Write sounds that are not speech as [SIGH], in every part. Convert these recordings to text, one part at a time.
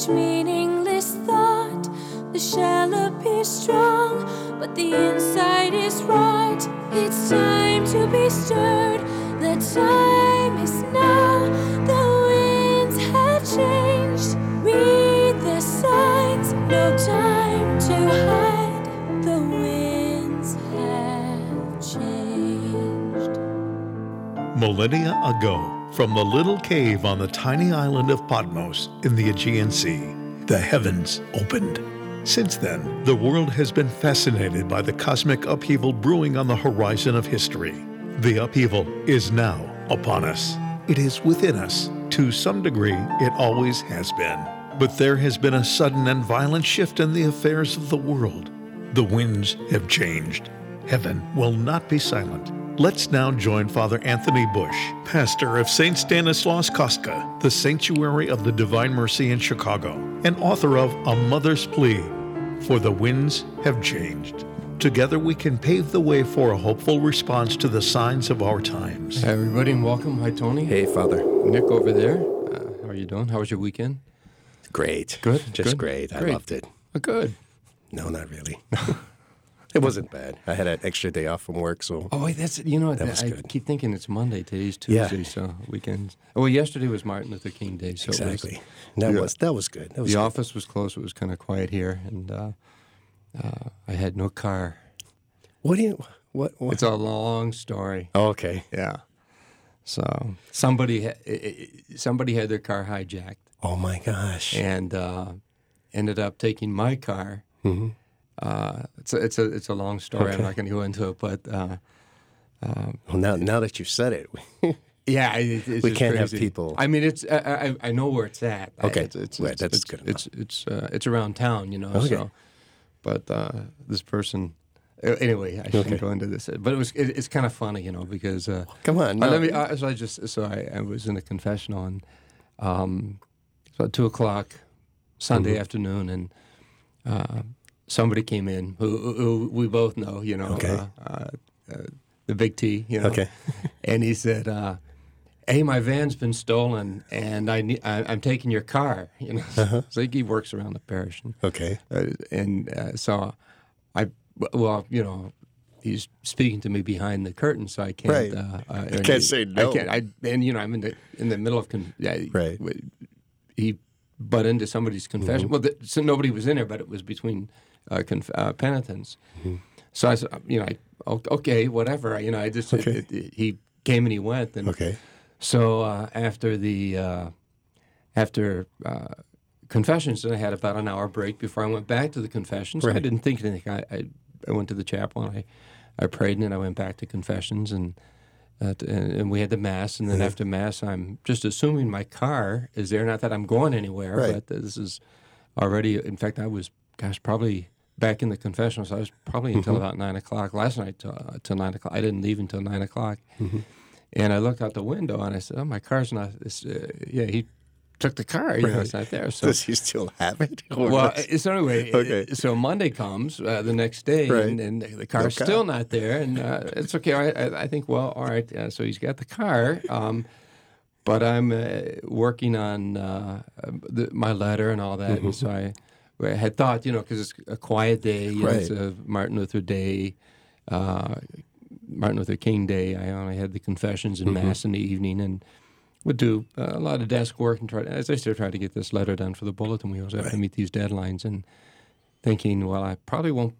such meaningless thought. The shell appears strong, but the inside is rot. It's time to be stirred. The time is now. The winds have changed. Read the signs. No time to hide. The winds have changed. Millennia ago, from the little cave on the tiny island of Patmos in the Aegean Sea, the heavens opened. Since then, the world has been fascinated by the cosmic upheaval brewing on the horizon of history. The upheaval is now upon us. It is within us. To some degree, it always has been. But there has been a sudden and violent shift in the affairs of the world. The winds have changed. Heaven will not be silent. Let's now join Father Anthony Bus, pastor of St. Stanislaus Kostka, the Sanctuary of the Divine Mercy in Chicago, and author of A Mother's Plea, For the Winds Have Changed. Together we can pave the way for a hopeful response to the signs of our times. Hi, everybody, and welcome. Hi, Tony. Hey, Father. Nick over there. Uh, how are you doing? How was your weekend? Great. Good, Just good, great. I great. loved it. Oh, good. No, not really. [LAUGHS] it wasn't bad. I had an extra day off from work, so Oh, wait, that's you know. That was I good. keep thinking it's Monday. Today's Yeah. Tuesday, so weekends. Oh, well, yesterday was Martin Luther King Day, so it was- exactly. That Yeah. was that was good. That was the good. office was closed. It was kind of quiet here, and uh, uh, I had no car. What do you what? what? It's a long story. Oh, okay. Yeah. So somebody ha- i- i- somebody had their car hijacked. Oh my gosh. and uh, ended up taking my car. Uh, it's a, it's a it's a long story. I'm. Okay. not going to go into it, but uh, Well, now now that you've said it, [LAUGHS] yeah, it, it's We can't have people- I mean, it's I, I, I know where it's at. Okay. it's, it's, Right, it's, that's it's, good It's it's uh, it's around town, you know. Okay. So, but uh, this person. Anyway, I shouldn't Okay. go into this, but it was it, it's kind of funny, you know, because uh, come on. No. let me. Uh, so I just. So I, I was in a confessional, and um, so at two o'clock Sunday Mm-hmm. afternoon, and uh, somebody came in who, who- we both know. You know, Okay. uh, uh, uh, the big T. You know. Okay. [LAUGHS] and he said. Uh, Hey, my van's been stolen, and I, need, I I'm taking your car. [LAUGHS] You know, Uh-huh. so he works around the parish, and okay. uh, and uh, so I, well, you know, he's speaking to me behind the curtain, so I can't. Right. Uh, uh, You can't say no. I can't. I and you know, I'm in the in the middle of con- yeah, Right. He butt into somebody's confession. Mm-hmm. Well, the, so nobody was in there, but it was between uh, conf- uh, penitents. Mm-hmm. So I said, you know, I, okay, whatever. You know, I just Okay. it- it- he came and he went, and Okay. so uh, after the uh, after uh, confessions, I had about an hour break before I went back to the confessions. I didn't think anything. I, I, I went to the chapel and I, I prayed and then I went back to confessions and uh, and, and we had the mass and then after mass I'm just assuming my car is there. Not that I'm going anywhere, Right. but this is already. In fact, I was gosh probably. Back in the confessionals, I was probably until Mm-hmm. about nine o'clock last night. Till, uh, till nine o'clock, I didn't leave until nine o'clock. Mm-hmm. And I looked out the window and I said, "Oh, my car's not." It's, uh, yeah, he took the car. You know, it's not there. So, [LAUGHS] Does he still have it? [LAUGHS] Well, does- so anyway, Okay. uh, so Monday comes uh, the next day, Right. and, and the car's car. still not there, and uh, it's okay. I, I, I think, well, all right. Uh, so he's got the car, um, but I'm uh, working on uh, the, my letter and all that, and so I, I had thought, you know, because it's a quiet day, you know, it's a Martin Luther Day. Uh, Martin Luther King Day. I only had the confessions and mass in the evening, and would do uh, a lot of desk work and try. As I still try to get this letter done for the bulletin, we always have to meet these deadlines. And thinking, well, I probably won't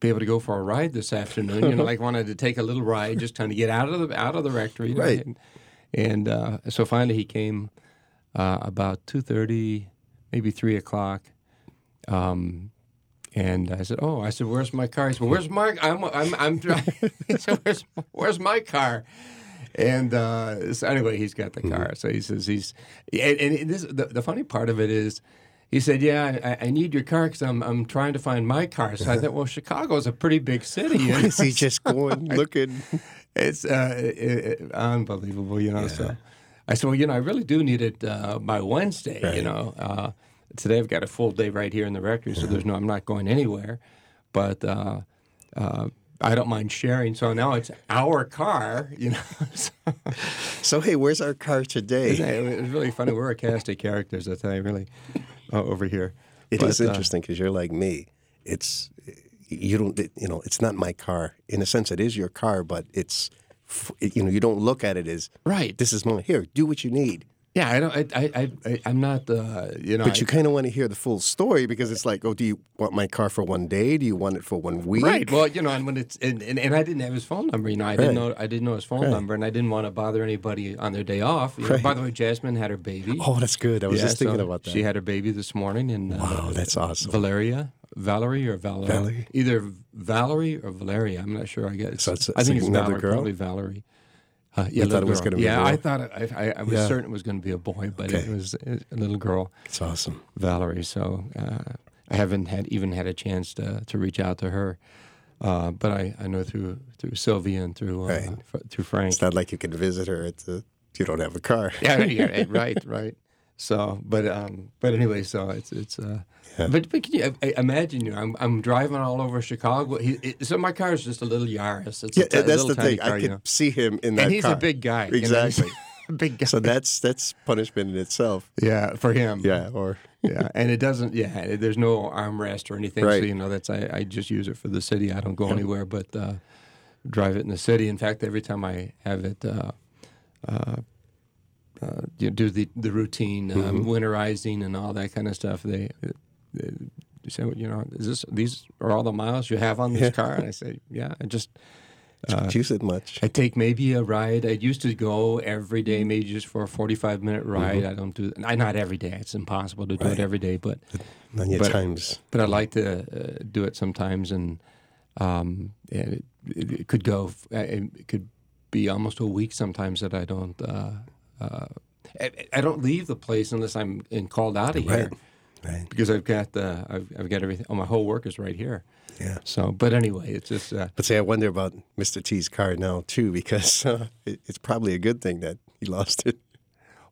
be able to go for a ride this afternoon. You know, [LAUGHS] like wanted to take a little ride, just trying to get out of the out of the rectory. Right. And, and uh, so finally, he came uh, about two thirty, maybe three o'clock. Um, and I said, "Oh, I said, where's my car?" He said, "Where's my? I'm I'm I'm driving." [LAUGHS] he said, "Where's where's my car?" And uh, so anyway, he's got the car. So he says he's and, and this the, the funny part of it is. He said, "Yeah, I, I need your car because I'm I'm trying to find my car." So I [LAUGHS] thought, "Well, Chicago's a pretty big city. you know? is he just [LAUGHS] going looking? It's uh, it, it- unbelievable, you know. So I said, well, you know, I really do need it uh, by Wednesday. You know, uh, today I've got a full day right here in the rectory, so there's no, I'm not going anywhere. But uh, uh, I don't mind sharing. So now it's our car. You know, [LAUGHS] so, So hey, where's our car today? it was really funny. We're a cast of characters. I tell you, really. uh, over here. It is But, uh, interesting because you're like me. It's you don't you know it's not my car in a sense. It is your car, but it's you know you don't look at it as Right. This is mine. Here, do what you need. Yeah, I don't. I, I, I, I I'm not. Uh, you know. But I- you kind of want to hear the full story because it's like, oh, do you want my car for one day? Do you want it for one week? Right. Well, you know, and when it's and, and, and I didn't have his phone number. You know, I didn't know I didn't know his phone number, and I didn't want to bother anybody on their day off. You know, Right. By the way, Jasmine had her baby. Oh, that's good. I was Yeah, just thinking so about that. She had her baby this morning, and uh, wow, that's awesome. Valeria, Valerie or Valerie, Valerie? either Valerie or Valeria. I'm not sure. I guess. So it's- I it's think it's another Valerie, girl? probably Valerie. Yeah, thought it was gonna be a Yeah. I thought it, I, I, I was Yeah. certain it was going to be a boy, but it was a little girl, It's awesome. Valerie. So uh, I haven't had even had a chance to to reach out to her. Uh, but I, I know through through Sylvia and through uh, Right. fr- through Frank. It's not like you can visit her. You don't have a car. yeah, yeah, [LAUGHS] right, right. So, but um, but anyway, so it's it's uh, but but can you I, I imagine you? know, I'm I'm driving all over Chicago. He, it, so my car is just a little Yaris. It's Yeah, a, that's little the thing. Car, I could know. see him in that and he's car. a big guy. you know, Exactly. [LAUGHS] big guy. so that's that's punishment in itself. yeah, for him. Yeah. Or [LAUGHS] yeah, and it doesn't. Yeah, there's no armrest or anything. Right. So you know that's I, I just use it for the city. I don't go anywhere but uh, drive it in the city. In fact, every time I have it. Uh, uh, uh, you do the the routine um, Mm-hmm. winterizing and all that kind of stuff. They, they they say, you know, is this these are all the miles you have on this Yeah. car? And I say, yeah. I just don't use it much. I take maybe a ride. I used to go every day, maybe just for a forty-five minute ride. I don't do I not every day. It's impossible to do Mm-hmm. Right. it every day, but your but- times. but I like to uh, do it sometimes, and um, and it, it, it could go. uh, It could be almost a week sometimes that I don't. Uh, uh, I, I don't leave the place unless I'm in, called out of here Right. Right. because I've got the I've, I've got everything. Oh, my whole work is right here. Yeah. So, but anyway, it's just uh, But say, I wonder about Mr. T's car now too, because uh, it, it's probably a good thing that he lost it.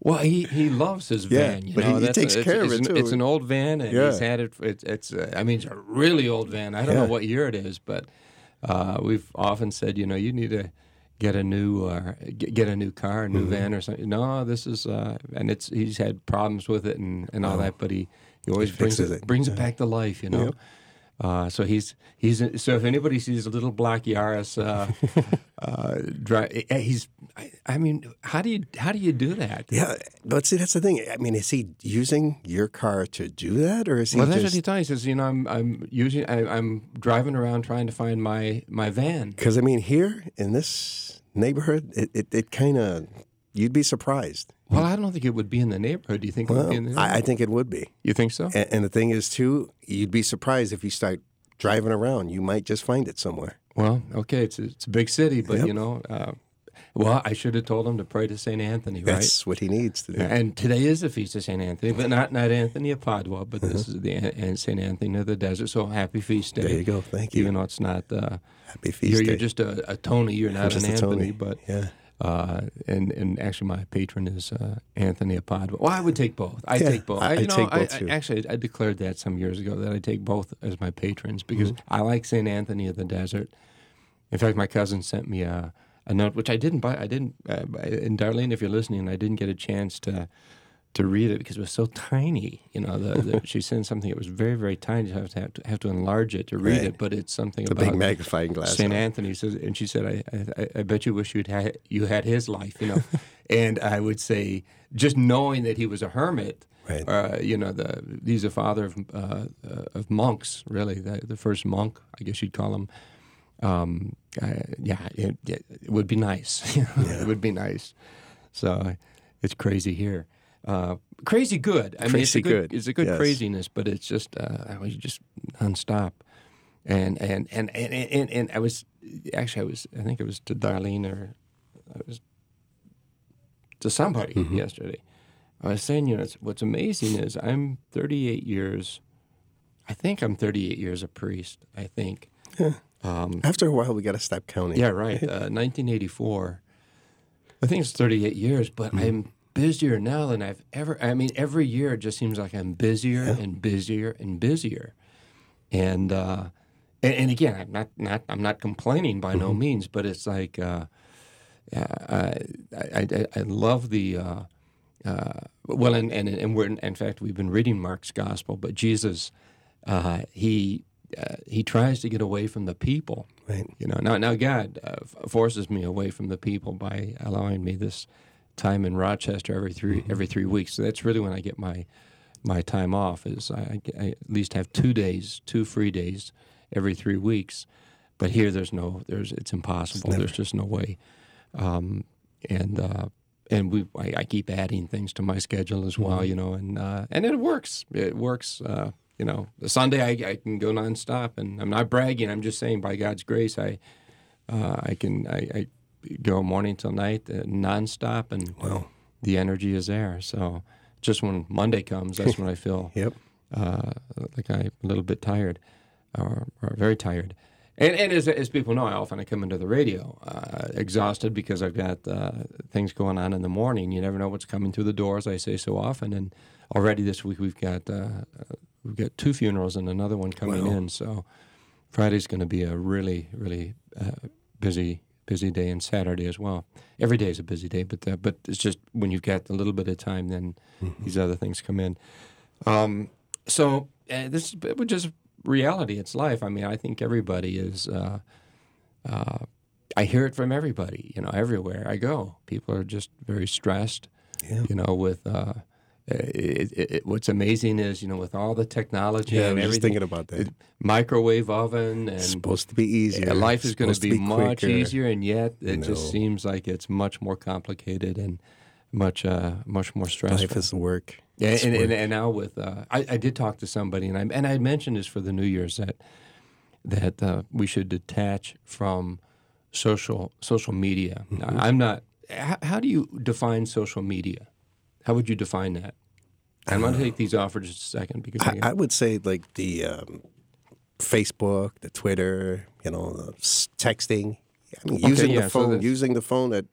well, he, he loves his Yeah, van. You but he- know, he that's takes it's, care of it, an, too. It's an old van, and Yeah. he's had it. It's, it's uh, I mean, it's a really old van. I don't know what year it is, but uh, we've often said, you know, you need to get a new uh, get, a new car, a new Mm-hmm. van, or something. No, this is, uh, and it's he's had problems with it and, and all that, but he, he always He brings it, it. brings it back to life, you know. Yep. Uh, so he's he's so if anybody sees a little black Yaris, uh, [LAUGHS] uh, dri- eh, he's I, I mean, how do you how do you do that? Yeah, but see, that's the thing. I mean, is he using your car to do that, or is he Well, that's what he me. He says, you know, I'm I'm using I, I'm driving around trying to find my my van. Because I mean, here in this neighborhood, it it, it kind of you'd be surprised. Well, I don't think it would be in the neighborhood. Do you think it would Well, be in the neighborhood? I, I think it would be. you think so? And, and the thing is, too, you'd be surprised if you start driving around. You might just find it somewhere. Well, okay, it's a, it's a big city, but Yep. you know, uh, well, I should have told him to pray to Saint Anthony, right? That's what he needs to do. And today is the feast of Saint Anthony, but not not Anthony of Padua, but this is the An- An- Saint Anthony of the Desert. So happy feast day! There you go. Thank you. Even though it's not, uh, Happy feast you're, day. you're just a, a Tony. You're not an. Anthony, but yeah. Uh, and and actually my patron is uh, Anthony of Padua. Well, I would take both. I Yeah, take both. I- you I know, take both, I, too. I, actually I declared that some years ago that I take both as my patrons because Mm-hmm. I like Saint Anthony of the Desert. In fact, my cousin sent me a, a note which I didn't buy. I didn't. Uh, and Darlene, if you're listening, I didn't get a chance to to read it because it was so tiny. You know, the, the, [LAUGHS] she sent something that was very very tiny. You have to have to, have to enlarge it to read Right. it, but it's something The about big magnifying glass. St. Anthony says, and she said, I, I, I bet you wish you'd had you had his life, you know. [LAUGHS] and I would say, just knowing that he was a hermit, Right. uh, you know, the he's a father of uh, uh, of monks, really, the, the first monk, I guess you'd call him. Um, uh, yeah, it, it, it would be nice. [LAUGHS] know, It would be nice. So it's crazy here. Uh, crazy good. I mean, it's a good, good, It's a good yes. craziness, but it's just uh, you just nonstop and and and and and, and I was actually I was I think it was to Darlene or I was to somebody Mm-hmm. yesterday. I was saying, you know, it's, what's amazing is I'm 38 years. I think I'm 38 years a priest. I think. Yeah. After a while, we got to stop counting. Yeah, right. [LAUGHS] Uh, 1984. I think it's 38 years, but Mm-hmm. I'm busier now than I've ever. I mean, every year it just seems like I'm busier and busier and busier. And uh, and, and again, I'm not not I'm not complaining by no Mm-hmm. means, but it's like uh, I, I I I love the. Uh, uh, well, and and and we're in fact we've been reading Mark's gospel, but Jesus, uh, he uh, he tries to get away from the people. Right. You know, now now God uh, f- forces me away from the people by allowing me this time in Rochester every 3 Mm-hmm. every three weeks. So that's really when I get my my time off. Is I, I at least have two days, two free days every three weeks. But here, there's no, there's it's impossible. there's just no way. Um, and uh, and we, I, I keep adding things to my schedule as well. You know, and uh, and it works. It works. Uh, you know, Sunday I, I can go nonstop, and I'm not bragging. I'm just saying, by God's grace, I uh, I can I, I go morning till night uh, nonstop, and the energy is there. So just when Monday comes, that's when I [LAUGHS] feel Yep. uh, like I'm a little bit tired, or, or very tired. And, and as, as people know, I often I come into the radio uh, exhausted because I've got uh, things going on in the morning. You never know what's coming through the doors. I say so often. And already this week we've got uh, uh, we've got two funerals and another one coming in. So Friday's going to be a really really uh, busy busy day, and Saturday as well. Every day is a busy day, but uh, but it's just when you've got a little bit of time, then these other things come in. Um, so uh, this is just reality. It's life. I mean, I think everybody is. Uh, uh, I hear it from everybody. You know, everywhere I go, people are just very stressed. Yeah. You know, with uh, it, it, it, what's amazing is you know with all the technology Yeah, I and was just everything, thinking about that. microwave oven and It's supposed to be easier. yeah, life is going to supposed be, much quicker. easier, and yet it No. just seems like it's much more complicated and much uh, much more stressful. Life is work. Yeah, and, and, and now with uh, I, I did talk to somebody, and I and I mentioned this for the New Year's that that uh, we should detach from social social media. Mm-hmm. Now, I'm not. How, how do you define social media? How would you define that? I'm going to take these off for just a second because I, I, I would say like the um, Facebook, the Twitter, you know, the texting. I mean, Okay, using yeah, the phone, that's- using the phone that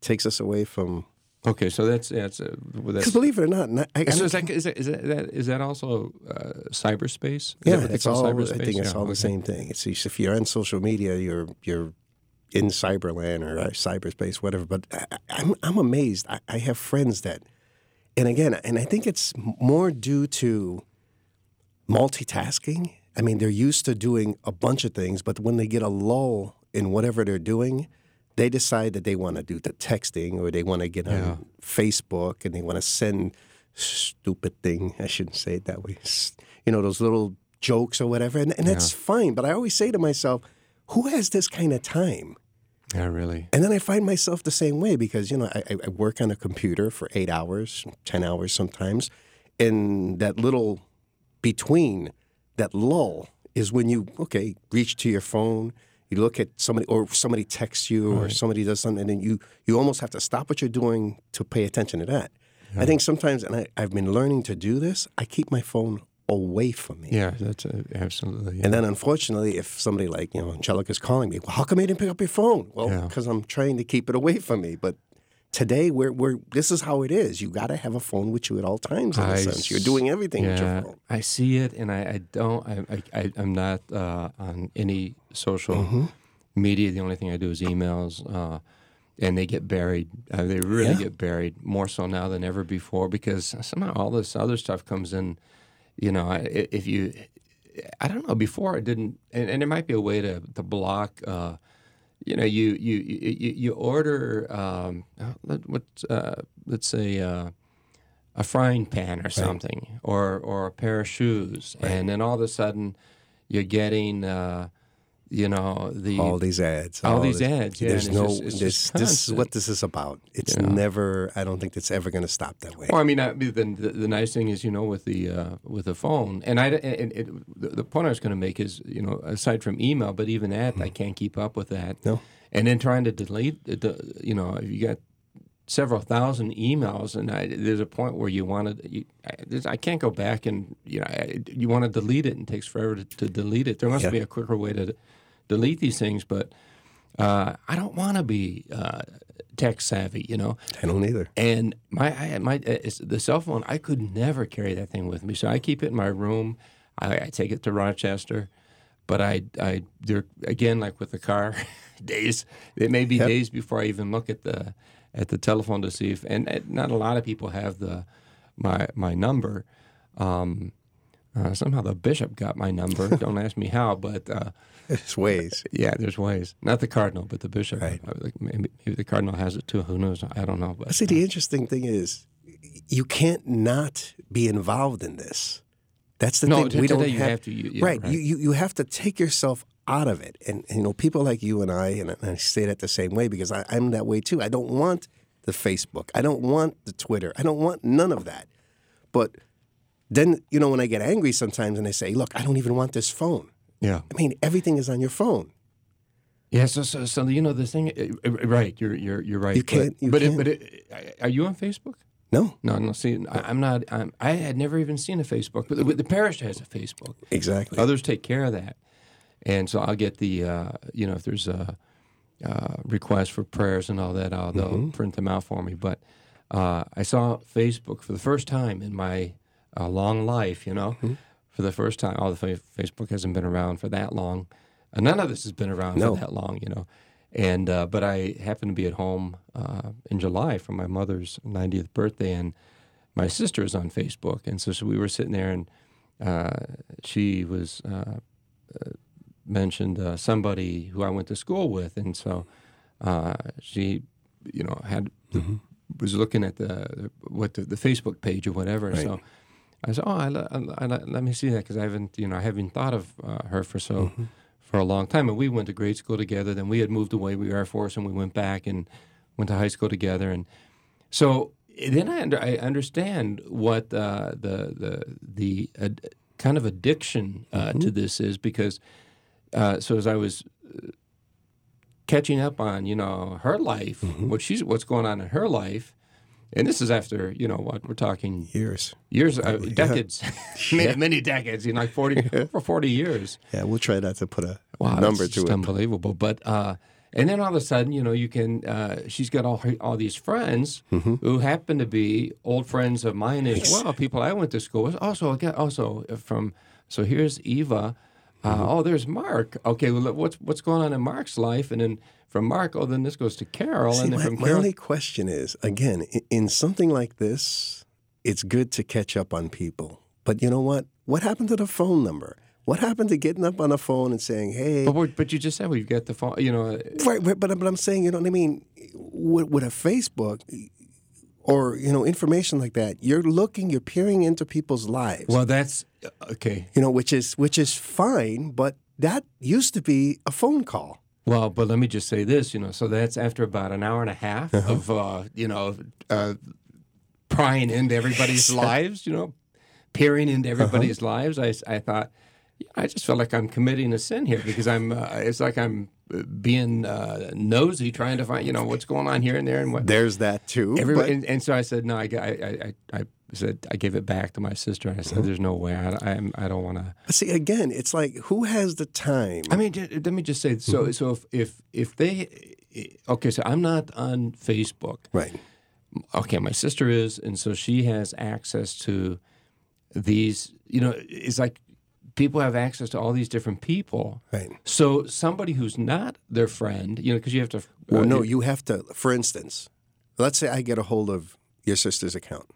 takes us away from. okay, so that's that's uh. Because believe it or not, not- I, So is that, is, that, is, that, is that also uh, cyberspace? Is yeah, it's all. I think it's Yeah, all the same thing. It's if you're on social media, you're you're in cyberland or uh, cyberspace, whatever. But I, I- I'm I'm amazed. I, I have friends that, and again, and I think it's more due to multitasking. I mean, they're used to doing a bunch of things, but when they get a lull in whatever they're doing, they decide that they want to do the texting or they want to get Yeah. on Facebook and they want to send stupid thing. I shouldn't say it that way. You know, those little jokes or whatever. And, and that's fine. But I always say to myself, who has this kind of time? Yeah, really. And then I find myself the same way because, you know, I, I- work on a computer for eight hours, 10 hours sometimes. And that little between, that lull is when you, okay, reach to your phone, you look at somebody, or somebody texts you, or somebody does something, and then you, you almost have to stop what you're doing to pay attention to that. I think sometimes, and I, I've been learning to do this, I keep my phone away from me. Yeah, that's uh, absolutely. Yeah. And then, unfortunately, if somebody like you know Angelica's calling me, well, how come you didn't pick up your phone? Well, Yeah. because I'm trying to keep it away from me. But today, we're, we're this is how it is. You got to have a phone with you at all times. In a I sense, you're doing everything with your phone. I see it, and I, I don't. I, I, I'm not uh, on any social Mm-hmm. media. The only thing I do is emails, uh, and they get buried. Uh, they really Yeah. get buried more so now than ever before because somehow all this other stuff comes in. You know, if you, I don't know. Before it didn't, and, and there might be a way to to block. Uh, you know, you you you, you- order um, let, what uh, let's say. Uh, a frying pan or something, or or a pair of shoes, and then all of a sudden, you're getting, uh, you know, the All these ads. All these this- ads, yeah, There's no. just- this, this is what this is about. It's never. I don't think it's ever going to stop that way. Well, I mean, I, the, the the nice thing is, you know, with the uh, with the phone, and I and it, the, point I was going to make is, you know, aside from email, but even that, I can't keep up with that. No. And then trying to delete, the- the, you know, if you got several thousand emails, and I, there's a point where you want to, you, I, I can't go back and you know, I, you want to delete it, and it takes forever to, to delete it. There must Yeah. be a quicker way to delete these things, but uh, I don't want to be uh, tech savvy, you know. I don't either. And my I, my uh, the cell phone, I could never carry that thing with me. So I keep it in my room. I, I take it to Rochester, but I I there again like with the car, [LAUGHS] days it may be Yep. days before I even look at the at the telephone to see if, and, and not a lot of people have the my my number. Um, uh, somehow the bishop got my number. [LAUGHS] Don't ask me how, but uh, There's ways. yeah, there's ways. Not the cardinal, but the bishop. Right. Uh, Maybe, maybe the cardinal has it too. Who knows? I don't know. I But see. The interesting thing is, you can't not be involved in this. That's the No, thing. t- we don't you have to, you- yeah, right. right. You, you you have to take yourself out of it. And, and, you know, people like you and I, and I say that the same way because I, I'm that way too. I don't want the Facebook. I don't want the Twitter. I don't want none of that. But then, you know, when I get angry sometimes and they say, "Look, I don't even want this phone." yeah, I mean, everything is on your phone. yeah. So, so, so you know the thing, uh, uh, right? You're, you're, you're right. You can't- But, you but, can't. It, but it, are you on Facebook? No, No, no. See, I, I'm not. I'm, I had never even seen a Facebook, but the, the parish has a Facebook. exactly. Others take care of that, and so I'll get the. Uh, you know, if there's a uh, request for prayers and all that, I'll, they'll print them out for me. But uh, I saw Facebook for the first time in my uh, long life. You know, for the first time. All the Facebook hasn't been around for that long. Uh, none of this has been around No. for that long. You know. And uh, but I happened to be at home uh, in July for my mother's 90th birthday, and my sister is on Facebook, and so, so we were sitting there, and uh, she was uh, mentioned uh, somebody who I went to school with, and so uh, she, you know, had was looking at the what the, the Facebook page or whatever, and so. I said, "Oh, I, I, I, let me see that because I haven't, you know, I haven't thought of uh, her for so for a long time." And we went to grade school together. Then we had moved away. We were Air Force, and we went back and went to high school together. And so then I, under, I understand what uh, the the the ad, kind of addiction uh, to this is because uh, so as I was uh, catching up on you know her life, what she's what's going on in her life, and this is after you know what we're talking Years. years, uh, decades, [LAUGHS] [LAUGHS] many, many decades, you know, like forty [LAUGHS] for forty years. Yeah, we'll try not to put a Wow, number to just it. unbelievable. But uh, and then all of a sudden, you know, you can. Uh, she's got all her, all these friends Mm-hmm. who happen to be old friends of mine as well. People I went to school with. Also, again, also from. So here's Eva. Uh, Mm-hmm. Oh, there's Mark. Okay, well, what's what's going on in Mark's life? And then from Mark, oh, then this goes to Carol, See, and then my, from my only question is again, in, in something like this, it's good to catch up on people. But you know what? What happened to the phone number? What happened to getting up on the phone and saying, "Hey"? but, but you just said we've got the phone. You know, Right, right, but but I'm saying, you know what I mean? With, with a Facebook or you know information like that, you're looking, you're peering into people's lives. well, that's okay. you know, which is which is fine, but that used to be a phone call. Well, but let me just say this, you know, so that's after about an hour and a half Uh-huh. of, uh, you know, uh, prying into everybody's [LAUGHS] lives, you know, peering into Uh-huh. everybody's lives. I, I thought, I just felt like I'm committing a sin here because I'm, uh, it's like I'm uh, being uh, nosy, trying to find, you know, what's going on here and there and what. There's that too. But- and, and so I said, no, I, I, I, I said, I gave it back to my sister. And I said, there's no way. I, I, I don't want to. see, again, it's like who has the time? I mean, let me just say. So, Mm-hmm. so if if if they, okay, so I'm not on Facebook. right. Okay, my sister is, and so she has access to these. You know, it's like people have access to all these different people. Right. So somebody who's not their friend, you know, because you have to. Well, uh, no, you have to. For instance, let's say I get a hold of your sister's account,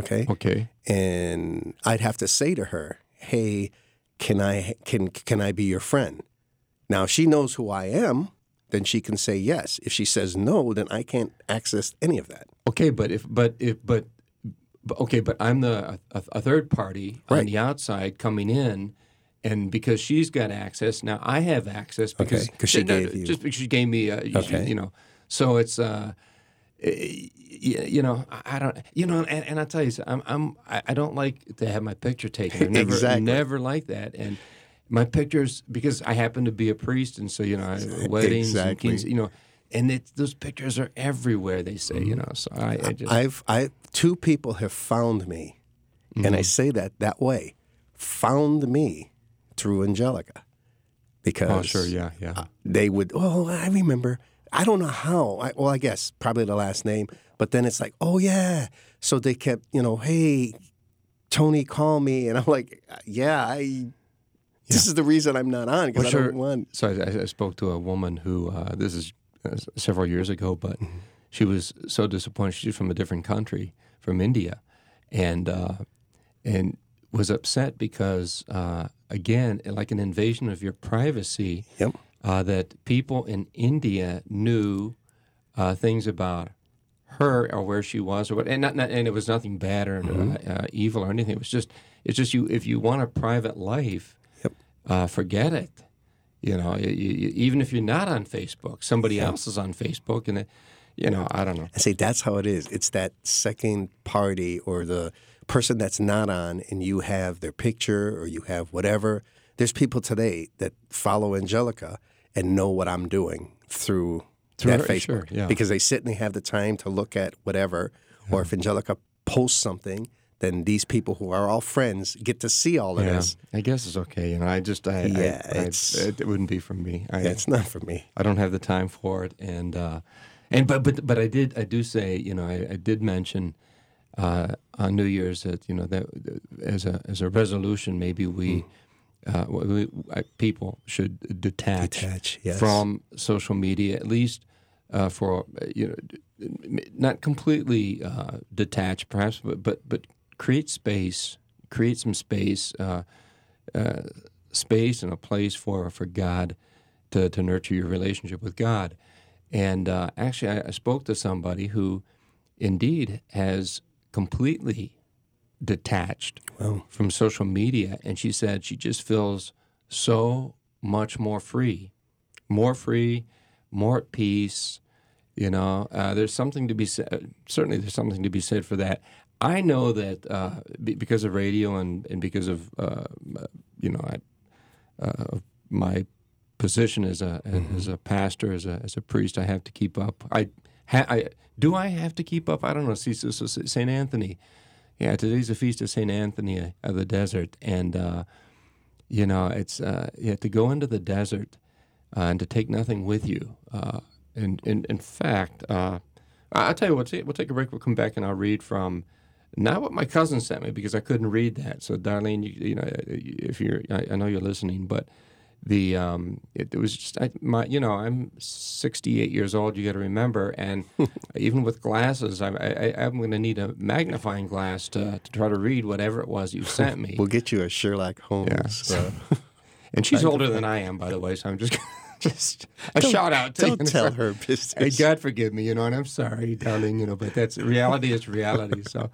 okay, Okay. and I'd have to say to her, "Hey, can I can can I be your friend?" Now, if she knows who I am, then she can say yes. If she says no, then I can't access any of that. Okay, but if but if but, but okay, but I'm the a, a third party on the outside coming in, and because she's got access now, I have access because Okay, 'cause she no, gave you- just because she gave me uh, you- Okay. you know, so it's uh, you know I don't you know and, and I tell you I'm I'm I don't like to have my picture taken. I [LAUGHS] never Exactly. never like that and. My pictures, because I happen to be a priest, and so you know, I- [LAUGHS] weddings and Exactly. kings, you know, and it, those pictures are everywhere. They say, you know, so I, I just I've I two people have found me, and Mm-hmm. I say that that way, found me through Angelica, because Oh, sure, yeah, yeah. they would. Oh, I remember. I don't know how. I, well, I guess probably the last name, but then it's like, oh yeah. So they kept, you know, hey, Tony, call me, and I'm like, yeah, I. This is the reason I'm not on because Well, I sure. don't want. So I, I spoke to a woman who uh, this is several years ago, but she was so disappointed. She's from a different country, from India, and uh, and was upset because uh, again, like an invasion of your privacy. Yep. Uh, that people in India knew uh, things about her or where she was or what, and not, not and it was nothing bad or Mm-hmm. uh, uh, evil or anything. It was just it's just you if you want a private life, Yep. uh, forget it. You know, you, you, even if you're not on Facebook, somebody else is on Facebook, and it, you know, I don't know. I say that's how it is. It's that second party or the person that's not on, and you have their picture or you have whatever. There's people today that follow Angelica and know what I'm doing through, Through that her, Facebook sure, yeah. because they sit and they have the time to look at whatever. Or if Angelica posts something, then these people who are all friends get to see all of Yeah, this. I guess it's okay. You know, I just I, Yeah, I, I, it's- it, wouldn't be for me. I, It's not for me. I don't have the time for it, and uh, and but but but I did I do say you know I, I did mention uh, on New Year's that you know that as a as a resolution maybe we. Uh, we, I, people should detach, Detach, yes. from social media at least uh, for uh, you know not completely uh, detached perhaps but, but but create space create some space uh, uh, space and a place for for God to, to nurture your relationship with God. And uh, actually, I, I spoke to somebody who indeed has completely detached from social media. And she said she just feels so much more free, more free, more at peace. You know, uh, there's something to be said. Certainly, there's something to be said for that. I know that uh, be- because of radio and, and because of uh, you know I, uh, my position as a as a pastor as a as a priest, I have to keep up. I, ha- I do I have to keep up. I don't know. See, so, so Saint Anthony, yeah, today's the feast of Saint Anthony of the desert, and uh, you know it's uh, yeah to go into the desert uh, and to take nothing with you. Uh, and, and in fact, uh, I'll tell you what. We'll take a break. We'll come back and I'll read from not what my cousin sent me because I couldn't read that. So, Darlene, you, you know, if you're, I, I know you're listening, but the um, it, it was just I, my, you know, I'm 68 years old. You got to remember, and [LAUGHS] even with glasses, I, I, I'm going to need a magnifying glass to, to try to read whatever it was you sent me. [LAUGHS] We'll get you a Sherlock Holmes. Yeah. uh, [LAUGHS] And she's older than I am, by the way. So I'm just, just a shout out to don't you. tell her Hey, business. God forgive me, you know, and I'm sorry, darling, you know, but that's reality is reality. So,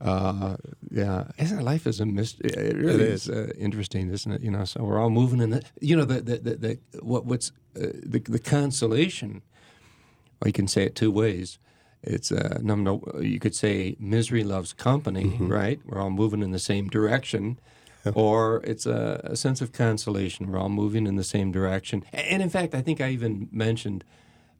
uh, yeah, isn't life is a mystery? It really It is, uh, interesting, isn't it? You know, so we're all moving in the, you know, the the the, the what what's uh, the the consolation, or you can say it two ways. It's uh, no, no, you could say misery loves company, right? We're all moving in the same direction. [LAUGHS] Or it's a, a sense of consolation. We're all moving in the same direction. And in fact, I think I even mentioned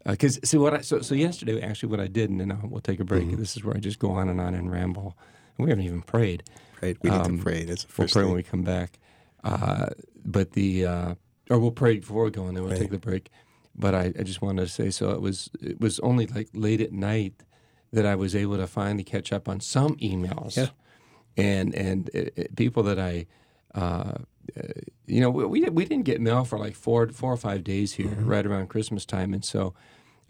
because see what I so so yesterday actually what I did, and then I'll, we'll take a break. This is where I just go on and on and ramble. We haven't even prayed. Right, we need Um, to pray. That's We'll pray thing. when we come back. Uh, but the uh, or we'll pray before we go, and then we'll take the break. But I, I just wanted to say so. It was it was only like late at night that I was able to finally catch up on some emails. Yeah. And and it, it- people that I. Uh, uh, you know, we, we we didn't get mail for like four four or five days here, right around Christmas time, and so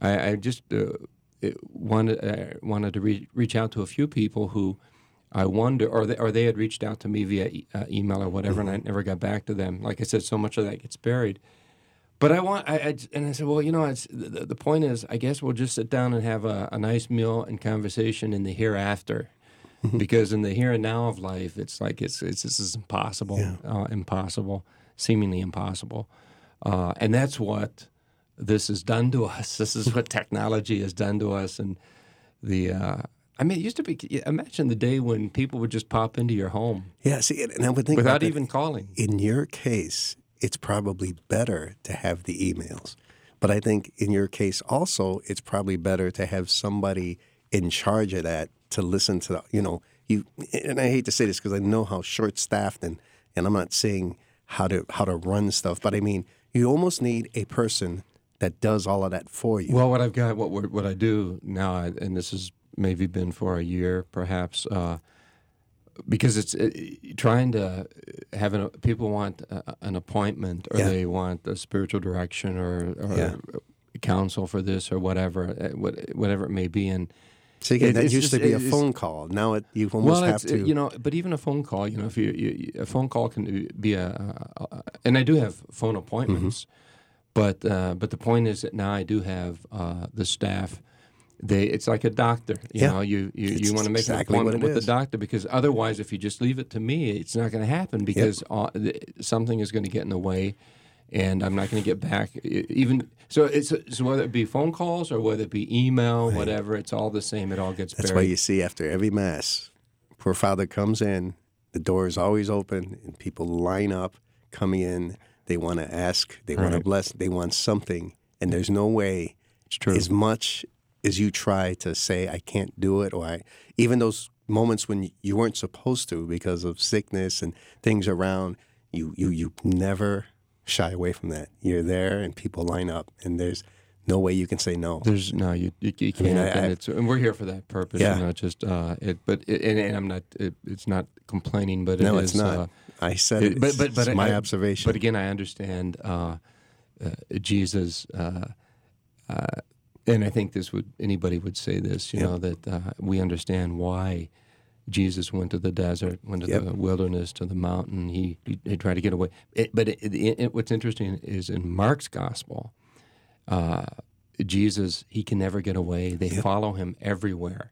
I, I just uh, wanted uh, wanted to re- reach out to a few people who I wonder, or they, or they had reached out to me via e- uh, email or whatever, and I never got back to them. Like I said, so much of that gets buried. But I want, I, I and I said, well, you know, it's the, the point is, I guess we'll just sit down and have a, a nice meal and conversation in the hereafter, because in the here and now of life, it's like it's it's this is impossible, uh, impossible, seemingly impossible, uh, and that's what this has done to [LAUGHS] us. This is what technology has done to us, and the. Uh, I mean, it used to be. Imagine the day when people would just pop into your home Yeah, see, and I would think without even calling. in your case, it's probably better to have the emails. But I think in your case also, it's probably better to have somebody in charge of that to listen to, the, you know, you, and I hate to say this because I know how short staffed and, and I'm not saying how to, how to run stuff, but I mean, you almost need a person that does all of that for you. Well, what I've got, what what I do now, and this has maybe been for a year, perhaps, uh, because it's uh, trying to have an people want uh, an appointment or Yeah. they want a spiritual direction or, or Yeah. counsel for this or whatever, what- whatever it may be. And So again, It- that used just- to be a phone call. Now it, you almost well, have to. you know, but even a phone call, you know, if you, you a phone call can be a, a, a and I do have phone appointments, Mm-hmm. but uh, but the point is that now I do have uh, the staff. They, it's like a doctor, you Yeah. know. You you, It's you want to make exactly an appointment with is. the doctor because otherwise, if you just leave it to me, it's not going to happen because uh, th- something is going to get in the way, and I'm not going to get back. Even so, it's so whether it be phone calls or whether it be email, whatever, it's all the same. It all gets That's buried. why you see after every mass, poor father comes in, the door is always open, and people line up coming in. They want to ask, they want to bless, they want something, and there's no way. It's true. As much as you try to say I can't do it, or I, even those moments when you weren't supposed to because of sickness and things around, you you you never shy away from that. You're there, and people line up, and there's no way you can say no. There's no you you, you can't, mean, I- and I- it's and we're here for that purpose. Yeah. You know, just uh, it, but it, and, and I'm not. It, it's not complaining, but it no, is, it's not. Uh, I said it- but but but it's my I- observation. But again, I understand uh, uh, Jesus, uh, uh, and I think this would anybody would say this. You know that uh, we understand why. Jesus went to the desert, went to Yep. the wilderness, to the mountain. He, he, he tried to get away. It, but it, it, what's interesting is in Mark's gospel, uh, Jesus he can never get away. They follow him everywhere,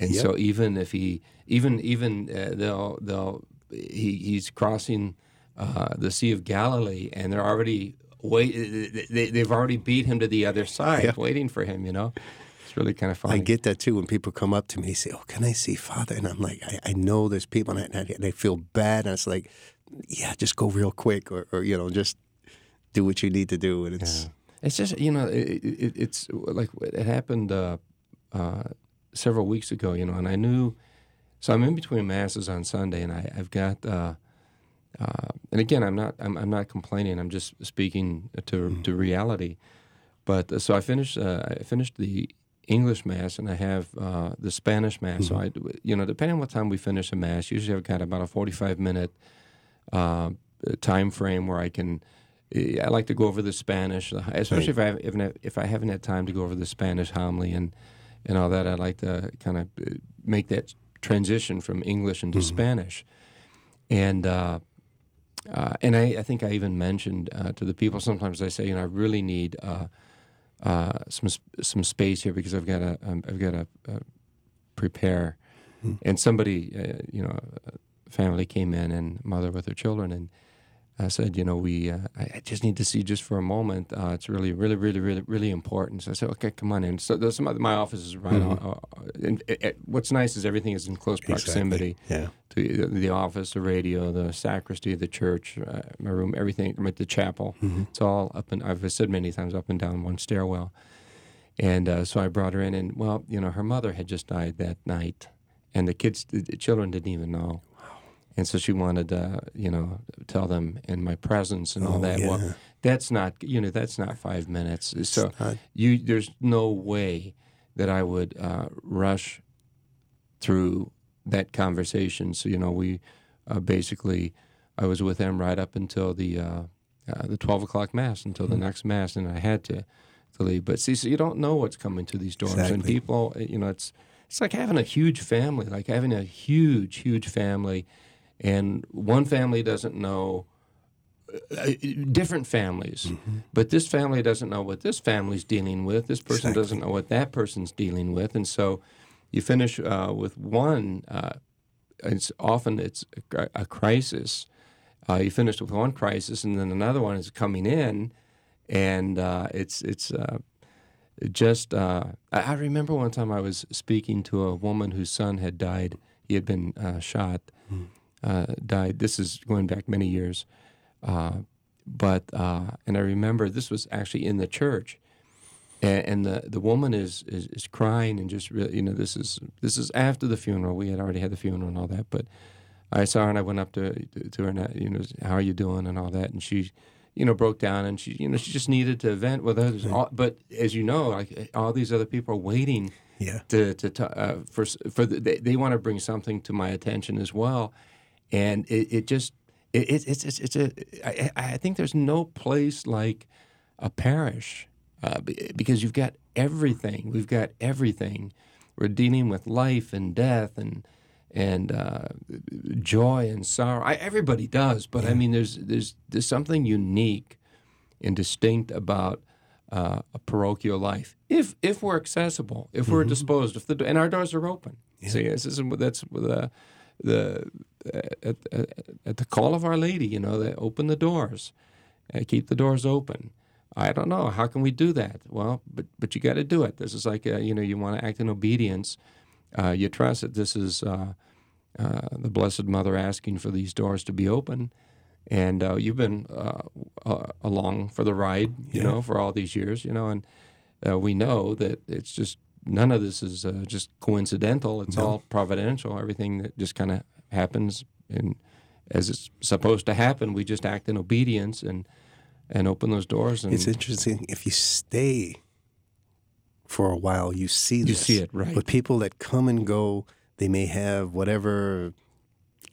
and Yep. so even if he even even uh, they'll they'll he, he's crossing uh, the Sea of Galilee, and they're already wait they, they've already beat him to the other side, waiting for him. You know, it's really kind of funny. I get that too when people come up to me and say, "Oh, can I see Father?" And I'm like, "I, I know there's people, and, I, and they feel bad." And it's like, "Yeah, just go real quick, or, or you know, just do what you need to do." And it's It's just you know it, it, it's like it happened uh, uh, several weeks ago, you know, and I knew. So I'm in between masses on Sunday, and I, I've got. Uh, uh, and again, I'm not. I'm, I'm not complaining. I'm just speaking to to reality. But uh, so I finished. Uh, I finished the English mass, and I have uh, the Spanish mass. So I, you know, depending on what time we finish a mass, usually I've got about a 45 minute uh, time frame where I can. I like to go over the Spanish, especially if I have, if, if I haven't had time to go over the Spanish homily and and all that. I like to kind of uh, make that transition from English into Spanish, and uh, uh, and I, I think I even mentioned uh, to the people. Sometimes I say, you know, I really need uh, uh, some some space here because I've got to um, I've got to uh, prepare. And somebody, uh, you know, a family came in and mother with her children and. I said, you know, we. Uh, I just need to see just for a moment. Uh, it's really, really, really, really, really important. So I said, okay, come on in. So there's some, other- my office is right. on, uh, and uh, uh, what's nice is everything is in close proximity yeah. to the- office, the radio, the sacristy, the church, uh, my room, everything, I mean, the chapel. It's all up and I've said many times up and down one stairwell. And uh, so I brought her in, and well, you know, her mother had just died that night, and the kids, the children didn't even know. And so she wanted to, you know, tell them in my presence and all Oh, that. yeah. Well, that's not, you know, that's not five minutes. so not. you, there's no way that I would uh, rush through that conversation. So you know, we uh, basically, I was with them right up until the uh, uh, the twelve o'clock mass, until Hmm. the next mass, and I had to to leave. But see, so you don't know what's coming to these dorms, and people, you know, it's it's like having a huge family, like having a huge, huge family, and one family doesn't know uh, different families. Mm-hmm. But this family doesn't know what this family's dealing with. This person doesn't know what that person's dealing with, and so you finish uh, with one. Uh, it's often it's a, a crisis. Uh, you finish with one crisis, and then another one is coming in, and uh, it's it's uh, just. Uh, I, I remember one time I was speaking to a woman whose son had died. He had been uh, shot, uh, died. This is going back many years. Uh, but uh, and I remember this was actually in the church, and, and the the woman is, is is crying and just really you know this is this is after the funeral. We had already had the funeral and all that, but I saw her and I went up to to her and I, you know how are you doing and all that, and she you know broke down and she you know she just needed to vent with others. All, but as you know, like all these other people are waiting Yeah. to to uh, for for the, they, they want to bring something to my attention as well, and it, it just it, it, it's it's it's a I, I think there's no place like a parish uh, because you've got everything. We've got everything. We're dealing with life and death and and uh, joy and sorrow. I, everybody does, but I mean, there's there's there's something unique and distinct about uh, a parochial life if if we're accessible, if we're disposed, if the and our doors are open. See, this is that's the the at, at, at the call of Our Lady. You know, they open the doors, uh, keep the doors open. I don't know how can we do that. Well, but but you got to do it. This is like uh you know you want to act in obedience. Uh, you trust that this is uh, uh, the Blessed Mother asking for these doors to be open, and uh, you've been uh, uh, along for the ride, you know, for all these years, you know, and uh, we know that it's just none of this is uh, just coincidental. It's all providential. Everything that just kind of happens and as it's supposed to happen, we just act in obedience and and open those doors and It's interesting if you stay for a while, you see You this. see it, right. But people that come and go, they may have whatever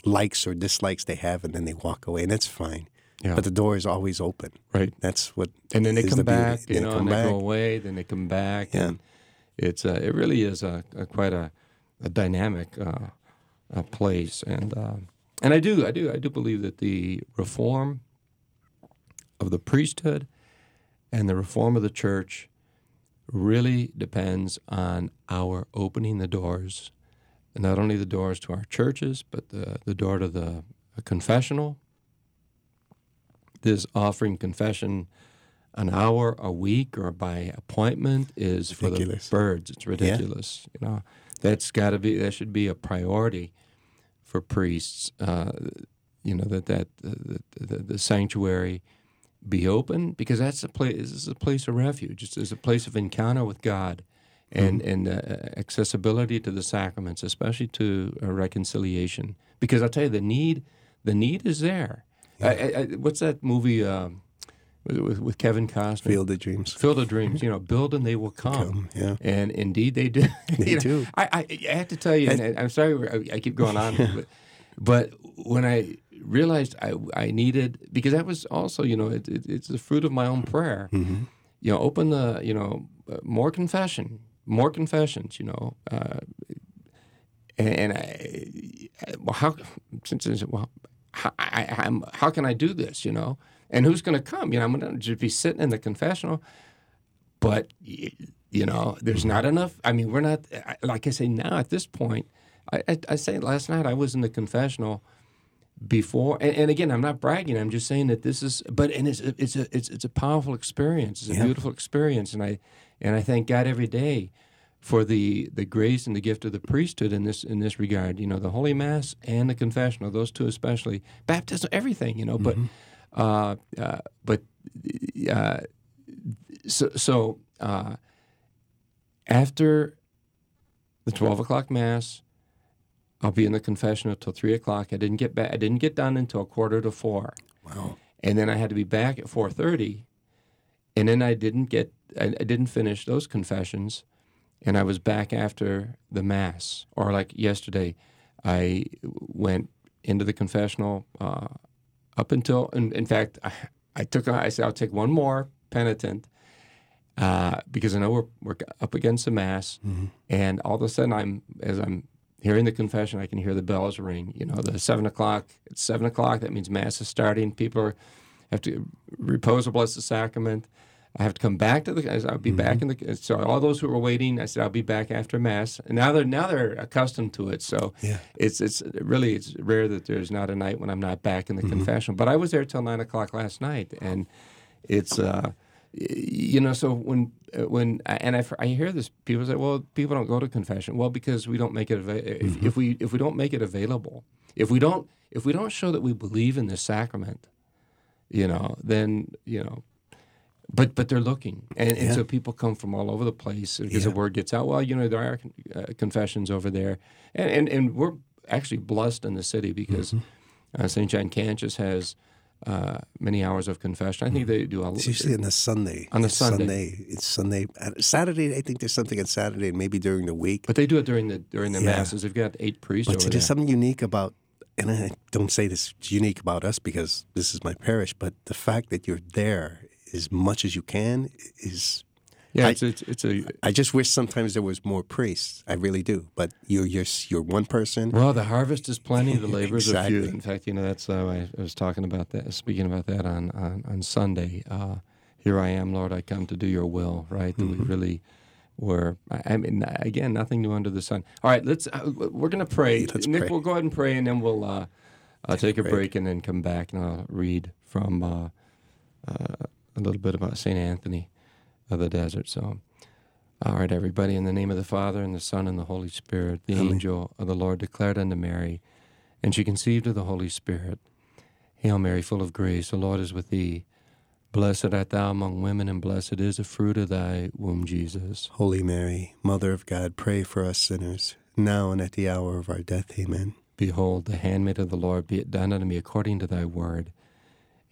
likes or dislikes they have, and then they walk away, and that's fine. Yeah. But the door is always open. right. That's what. and then they come the back, you They know, come and back. they go away, then they come back, Yeah. and it's uh, it really is a, a quite a, a dynamic uh, uh, place, and uh, and I do I do I do believe that the reform of the priesthood and the reform of the church really depends on our opening the doors, not only the doors to our churches, but the the door to the confessional. This offering confession an hour a week or by appointment is for Ridiculous. the birds. It's ridiculous. You know, that's got to be that should be a priority for priests. Uh, you know that that the, the, the sanctuary be open because that's a place. This is a place of refuge. It's, it's a place of encounter with God. And, and uh, accessibility to the sacraments, especially to uh, reconciliation, because I'll tell you the need, the need is there. I, I, I, what's that movie um, with, with, Kevin Costner? Field of Dreams. Field of Dreams. You know, build and they will come. Come, yeah. And indeed they do. [LAUGHS] They You know, do. I, I, I have to tell you, and I- I'm sorry I, I keep going on, but, but when I realized I, I needed, because that was also, you know, it, it, it's the fruit of my own prayer. Mm-hmm. You know, open the, you know, more confession, more confessions, you know. Uh, and, and I, well, how, since, well, how, I, I'm, how can I do this, you know? And who's going to come? You know, I'm going to just be sitting in the confessional but you know there's not enough i mean we're not like i say now at this point i, I, I say last night i was in the confessional before and, and again i'm not bragging i'm just saying that this is but and it's a, it's a it's, it's a powerful experience it's a Yeah. beautiful experience and i and i thank god every day for the the grace and the gift of the priesthood in this in this regard you know the holy mass and the confessional those two especially baptism everything you know but mm-hmm. Uh, uh but uh so, so uh, after the twelve o'clock mass, I'll be in the confessional till three o'clock. I didn't get back. I didn't get done until a quarter to four, Wow. and then I had to be back at four thirty, and then I didn't get. I, I didn't finish those confessions, and I was back after the mass. Or like yesterday, I went into the confessional uh, up until. In, in fact, I, I took. I said I'll take one more penitent uh, because I know we're, we're up against the mass, and all of a sudden I'm as I'm hearing the confession, I can hear the bells ring. You know, the seven o'clock. It's seven o'clock. That means mass is starting. People are, have to repose the blessed sacrament. I have to come back to the. I'll be back in the. So all those who were waiting, I said I'll be back after mass. And now they're now they're accustomed to it. So Yeah. it's it's really it's rare that there's not a night when I'm not back in the confessional. But I was there till nine o'clock last night, and it's uh, you know so when uh, when and I, I hear this people say well people don't go to confession well because we don't make it ava- if, if we if we don't make it available if we don't if we don't show that we believe in this sacrament you know then you know but but they're looking and, and Yeah. so people come from all over the place because the word gets out well you know there are con- uh, confessions over there and, and and we're actually blessed in the city because Mm-hmm. uh, st john cantius has uh, many hours of confession i think they do a It's usually on the Sunday. On the It's Sunday. It's Sunday. Uh, Saturday, I think there's something on Saturday, and maybe during the week. but they do it during the during the Yeah. masses they've got eight priests But over there there's something unique about, and I don't say this is unique about us because this is my parish, but the fact that you're there as much as you can is Yeah, I- it's, it's it's a I just wish sometimes there was more priests. I really do. But you're you're you're one person. well, the harvest is plenty, the [LAUGHS] labors are few. In fact, you know that's uh, I, I was talking about that, speaking about that on on, on Sunday. Uh, Here I am, Lord, I come to do Your will. Right? That we really were. I, I mean, again, nothing new under the sun. All right, let's. Uh, we're gonna pray. Let's Nick, pray. we'll go ahead and pray, and then we'll uh, uh, take a break. break and then come back and I'll read from uh, uh, a little bit about Saint Anthony of the desert. So. All right, everybody, in the name of the Father, and the Son, and the Holy Spirit, the Amen. angel of the Lord declared unto Mary, and she conceived of the Holy Spirit. Hail Mary, full of grace, the Lord is with thee. Blessed art thou among women, and blessed is the fruit of thy womb, Jesus. Holy Mary, Mother of God, pray for us sinners, now and at the hour of our death. Amen. Behold, the handmaid of the Lord, be it done unto me according to thy word.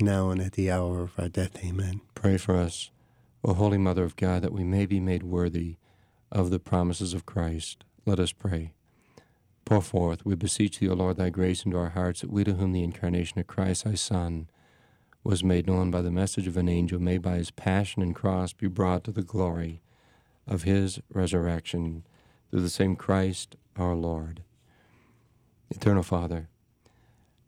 now and at the hour of our death. Amen. Pray for us, O Holy Mother of God, that we may be made worthy of the promises of Christ. Let us pray. Pour forth, we beseech thee, O Lord, thy grace into our hearts, that we to whom the incarnation of Christ, thy Son, was made known by the message of an angel, may by his passion and cross be brought to the glory of his resurrection through the same Christ our Lord. Eternal Father,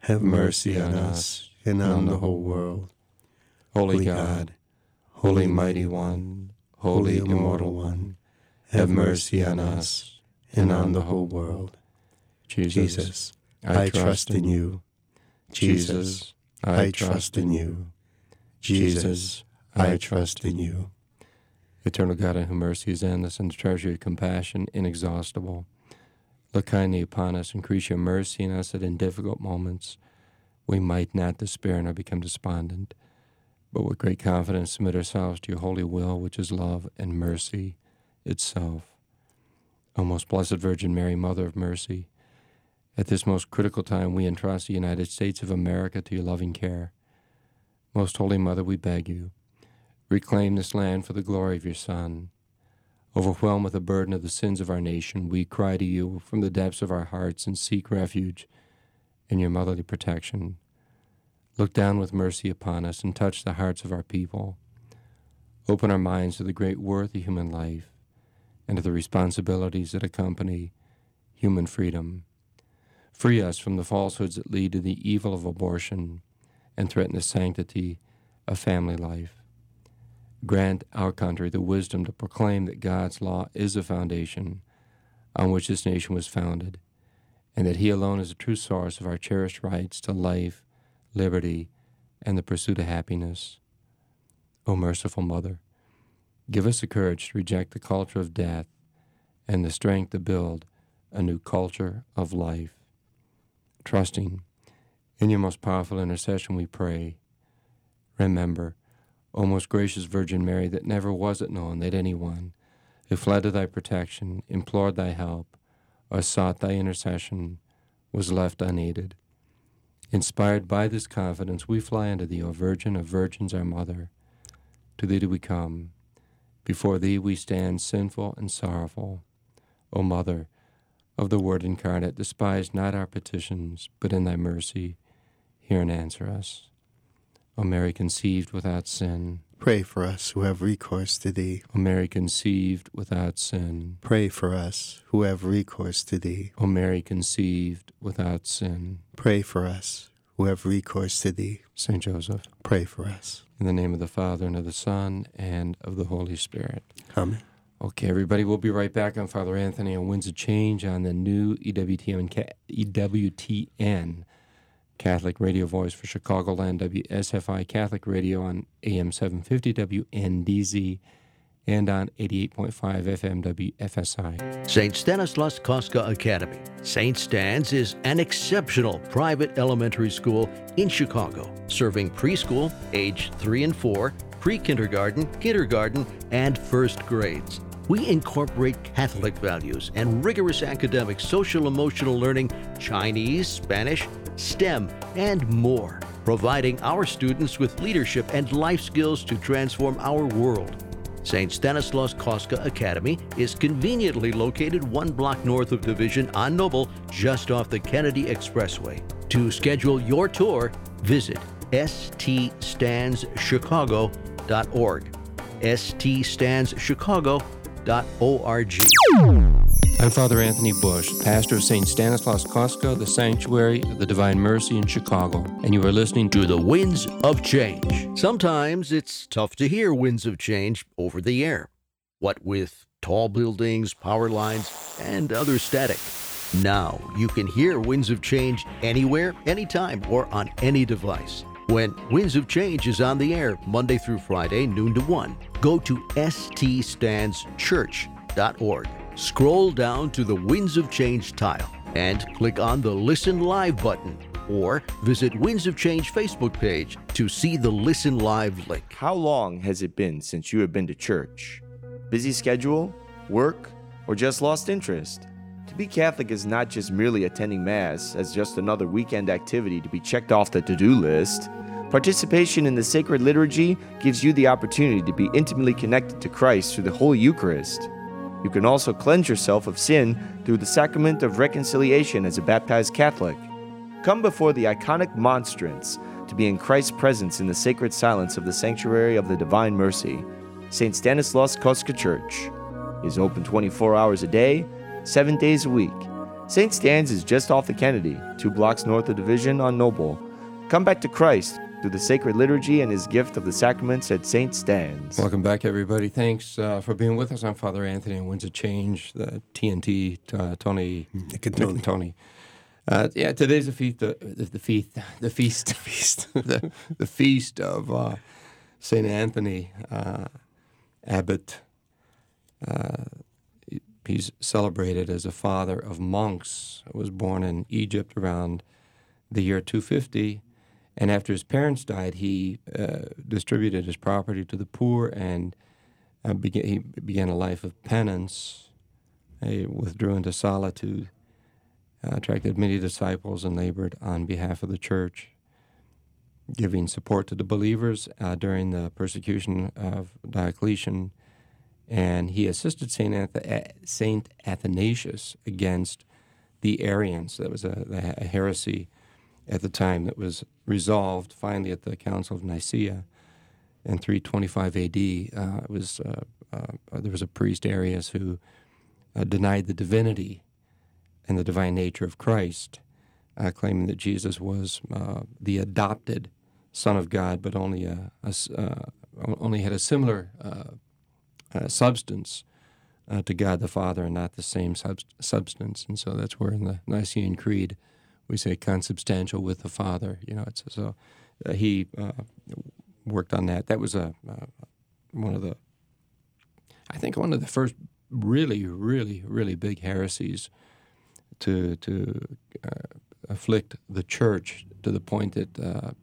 have mercy on us and on the whole world. Holy God, Holy Mighty One, Holy Immortal One, have mercy on us and on the whole world. Jesus, I trust in you. Jesus, I trust in you. Jesus, I trust in you. Eternal God, in whom mercy is endless and the treasure of compassion inexhaustible, look kindly upon us, increase your mercy in us that in difficult moments we might not despair nor become despondent, but with great confidence submit ourselves to your holy will, which is love and mercy itself. O most blessed Virgin Mary, Mother of Mercy, at this most critical time we entrust the United States of America to your loving care. Most Holy Mother, we beg you, reclaim this land for the glory of your Son. Overwhelmed with the burden of the sins of our nation, we cry to you from the depths of our hearts and seek refuge in your motherly protection. Look down with mercy upon us and touch the hearts of our people. Open our minds to the great worth of human life and to the responsibilities that accompany human freedom. Free us from the falsehoods that lead to the evil of abortion and threaten the sanctity of family life. Grant our country the wisdom to proclaim that God's law is the foundation on which this nation was founded, and that He alone is the true source of our cherished rights to life, liberty, and the pursuit of happiness. O merciful Mother, give us the courage to reject the culture of death and the strength to build a new culture of life. Trusting in your most powerful intercession, we pray. Remember, O most gracious Virgin Mary, that never was it known that anyone who fled to thy protection, implored thy help, or sought thy intercession, was left unaided. Inspired by this confidence, we fly unto thee, O Virgin of Virgins, our Mother. To thee do we come. Before thee we stand sinful and sorrowful. O Mother of the Word incarnate, despise not our petitions, but in thy mercy hear and answer us. O Mary conceived without sin, Pray for us who have recourse to thee. O Mary conceived without sin, Pray for us who have recourse to thee. O Mary conceived without sin. Pray for us who have recourse to thee. Saint Joseph, Pray for us. in the name of the Father, and of the Son, and of the Holy Spirit. Amen. Okay, everybody, we'll be right back on Father Anthony on Winds of Change on the new EWTN, EWTN Catholic radio voice for Chicagoland, WSFI Catholic Radio on AM 750 WNDZ and on 88.5 FM WFSI. St. Stanislaus Kostka Academy. St. Stan's is an exceptional private elementary school in Chicago, serving preschool, age 3 and 4, pre kindergarten, kindergarten, and first grades. We incorporate Catholic values and rigorous academic social emotional learning, Chinese, Spanish, STEM, and more, providing our students with leadership and life skills to transform our world. St. Stanislaus Kostka Academy is conveniently located one block north of Division on Noble, just off the Kennedy Expressway. To schedule your tour, visit ststanschicago.org. I'm Father Anthony Bus, pastor of St. Stanislaus Kostka, the Sanctuary of the Divine Mercy in Chicago, and you are listening to the winds of change. Sometimes it's tough to hear winds of change over the air. What with tall buildings, power lines, and other static. Now you can hear winds of change anywhere, anytime, or on any device. When Winds of Change is on the air Monday through Friday, noon to 1, go to ststanschurch.org. Scroll down to the Winds of Change tile and click on the Listen Live button or visit Winds of Change Facebook page to see the Listen Live link. How long has it been since you have been to church? Busy schedule, work, or just lost interest? Be Catholic is not just merely attending Mass as just another weekend activity to be checked off the to do list. Participation in the sacred liturgy gives you the opportunity to be intimately connected to Christ through the Holy Eucharist. You can also cleanse yourself of sin through the sacrament of reconciliation as a baptized Catholic. Come before the iconic monstrance to be in Christ's presence in the sacred silence of the sanctuary of the Divine Mercy. St. Stanislaus Kostka Church is open 24 hours a day, 7 days a week. St. Stan's is just off the Kennedy, two blocks north of Division on Noble. Come back to Christ through the sacred liturgy and his gift of the sacraments at St. Stan's. Welcome back, everybody. Thanks uh, for being with us. I'm Father Anthony and Winds of Change, the TNT, uh, Tony, Nick and Tony. Nick and Tony. Uh, yeah, today's the feast, the, the, the feast, the feast, [LAUGHS] feast, the, the feast of uh, Saint Anthony uh, Abbot. He's celebrated as a father of monks. Was born in Egypt around the year 250, and after his parents died, he uh, distributed his property to the poor and uh, began, he began a life of penance. He withdrew into solitude, uh, attracted many disciples, and labored on behalf of the church, giving support to the believers uh, during the persecution of Diocletian. And he assisted Saint, Ath- Saint Athanasius against the Arians. That was a, a heresy at the time that was resolved finally at the Council of Nicaea in 325 AD. Uh, was uh, uh, there was a priest Arius who uh, denied the divinity and the divine nature of Christ, uh, claiming that Jesus was uh, the adopted Son of God, but only a, a uh, only had a similar uh, substance uh, to God the Father, and not the same sub- substance. And so that's where in the Nicene Creed we say consubstantial with the Father. You know, it's so uh, he uh, worked on that. That was a uh, one of the, I think, one of the first really, really, really big heresies to to uh, afflict the church to the point that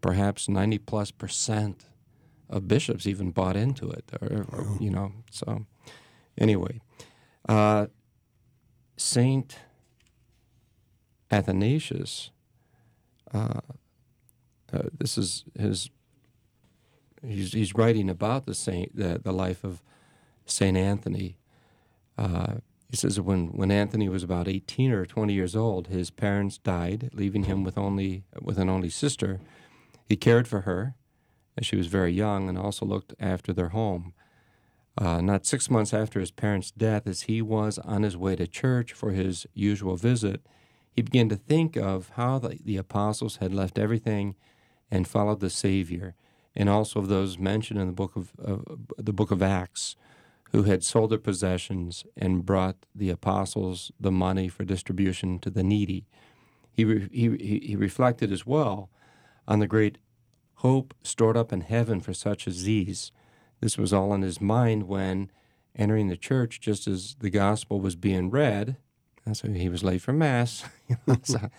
perhaps ninety plus percent of bishops even bought into it, or, or you know, so. Anyway, uh, Saint Athanasius. Uh, uh, this is his. He's, he's writing about the saint, the, the life of Saint Anthony. Uh, he says when when Anthony was about eighteen or twenty years old, his parents died, leaving him with only with an only sister. He cared for her, she was very young, and also looked after their home. Uh, not six months after his parents' death, as he was on his way to church for his usual visit, he began to think of how the, the apostles had left everything and followed the Savior, and also of those mentioned in the book of uh, the book of Acts, who had sold their possessions and brought the apostles the money for distribution to the needy. He, re, he, he reflected as well on the great hope stored up in heaven for such as these. This was all in his mind when entering the church, just as the gospel was being read. So he was late for mass. [LAUGHS] so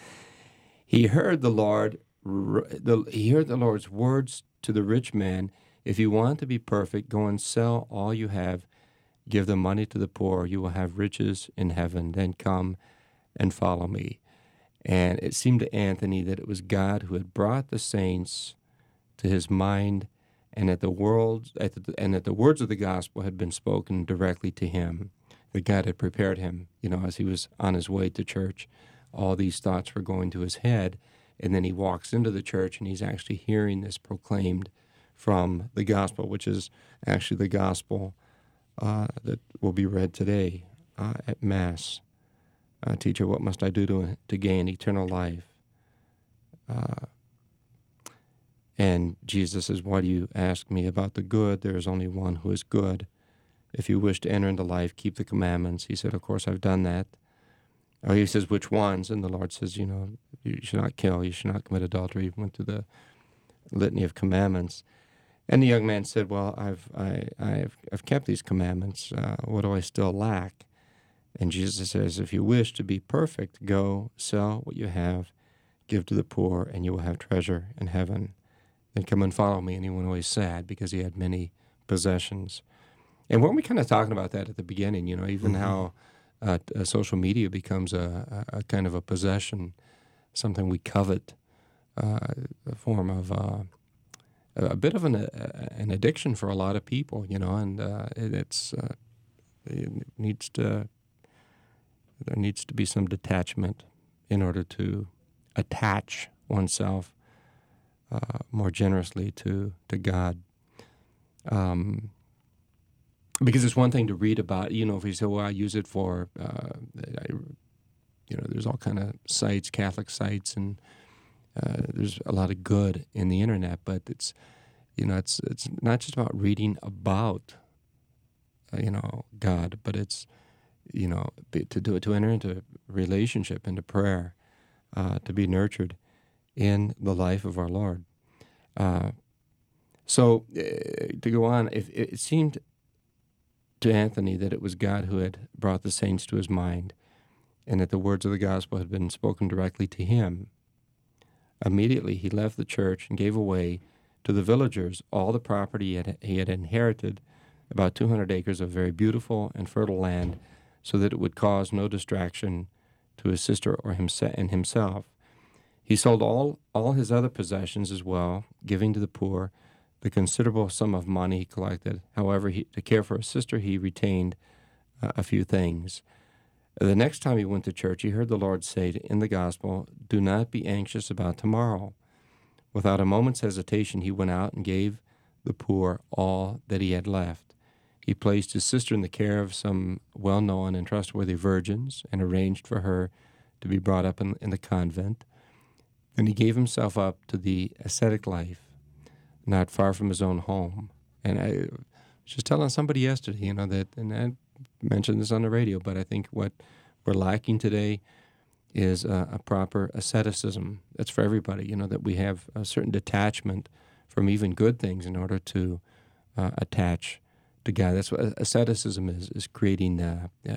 he heard the Lord. He heard the Lord's words to the rich man. If you want to be perfect, go and sell all you have, give the money to the poor. You will have riches in heaven. Then come and follow me. And it seemed to Anthony that it was God who had brought the saints to his mind, and that the world and that the words of the gospel had been spoken directly to him. That God had prepared him, you know, as he was on his way to church. All these thoughts were going to his head, and then he walks into the church and he's actually hearing this proclaimed from the gospel, which is actually the gospel uh, that will be read today uh, at Mass. Uh, teacher, what must I do to, to gain eternal life? Uh, and Jesus says, Why do you ask me about the good? There is only one who is good. If you wish to enter into life, keep the commandments. He said, Of course, I've done that. Or oh, he says, Which ones? And the Lord says, You know, you should not kill, you should not commit adultery. He went through the litany of commandments. And the young man said, Well, I've, I, I've, I've kept these commandments. Uh, what do I still lack? And Jesus says, If you wish to be perfect, go sell what you have, give to the poor, and you will have treasure in heaven and come and follow me. And he went away sad because he had many possessions. And weren't we kind of talking about that at the beginning? You know, even mm-hmm. how uh, uh, social media becomes a, a, a, kind of a possession, something we covet, uh, a form of uh, a bit of an, uh, an addiction for a lot of people. You know, and uh, it, it's it needs to there needs to be some detachment in order to attach oneself uh, more generously to to God. Um, because it's one thing to read about, you know, if you say, "Well, I use it for," uh, I, you know, there's all kind of sites, Catholic sites, and uh, there's a lot of good in the internet. But it's, you know, it's it's not just about reading about, uh, you know, God, but it's, you know, to do it to enter into relationship, into prayer, uh, to be nurtured in the life of our Lord. Uh, so uh, to go on, if, it seemed to Anthony that it was God who had brought the saints to his mind, and that the words of the gospel had been spoken directly to him. Immediately he left the church and gave away to the villagers all the property he had, he had inherited, about 200 acres of very beautiful and fertile land, so that it would cause no distraction to his sister or himself and himself. He sold all, all his other possessions as well, giving to the poor the considerable sum of money he collected. However, he, to care for his sister, he retained uh, a few things. The next time he went to church, he heard the Lord say in the gospel, Do not be anxious about tomorrow. Without a moment's hesitation, he went out and gave the poor all that he had left. He placed his sister in the care of some well known and trustworthy virgins and arranged for her to be brought up in, in the convent. And he gave himself up to the ascetic life, not far from his own home. And I was just telling somebody yesterday, you know, that, and I mentioned this on the radio, but I think what we're lacking today is a, a proper asceticism. That's for everybody, you know, that we have a certain detachment from even good things in order to uh, attach to God. That's what asceticism is, is creating, uh, uh,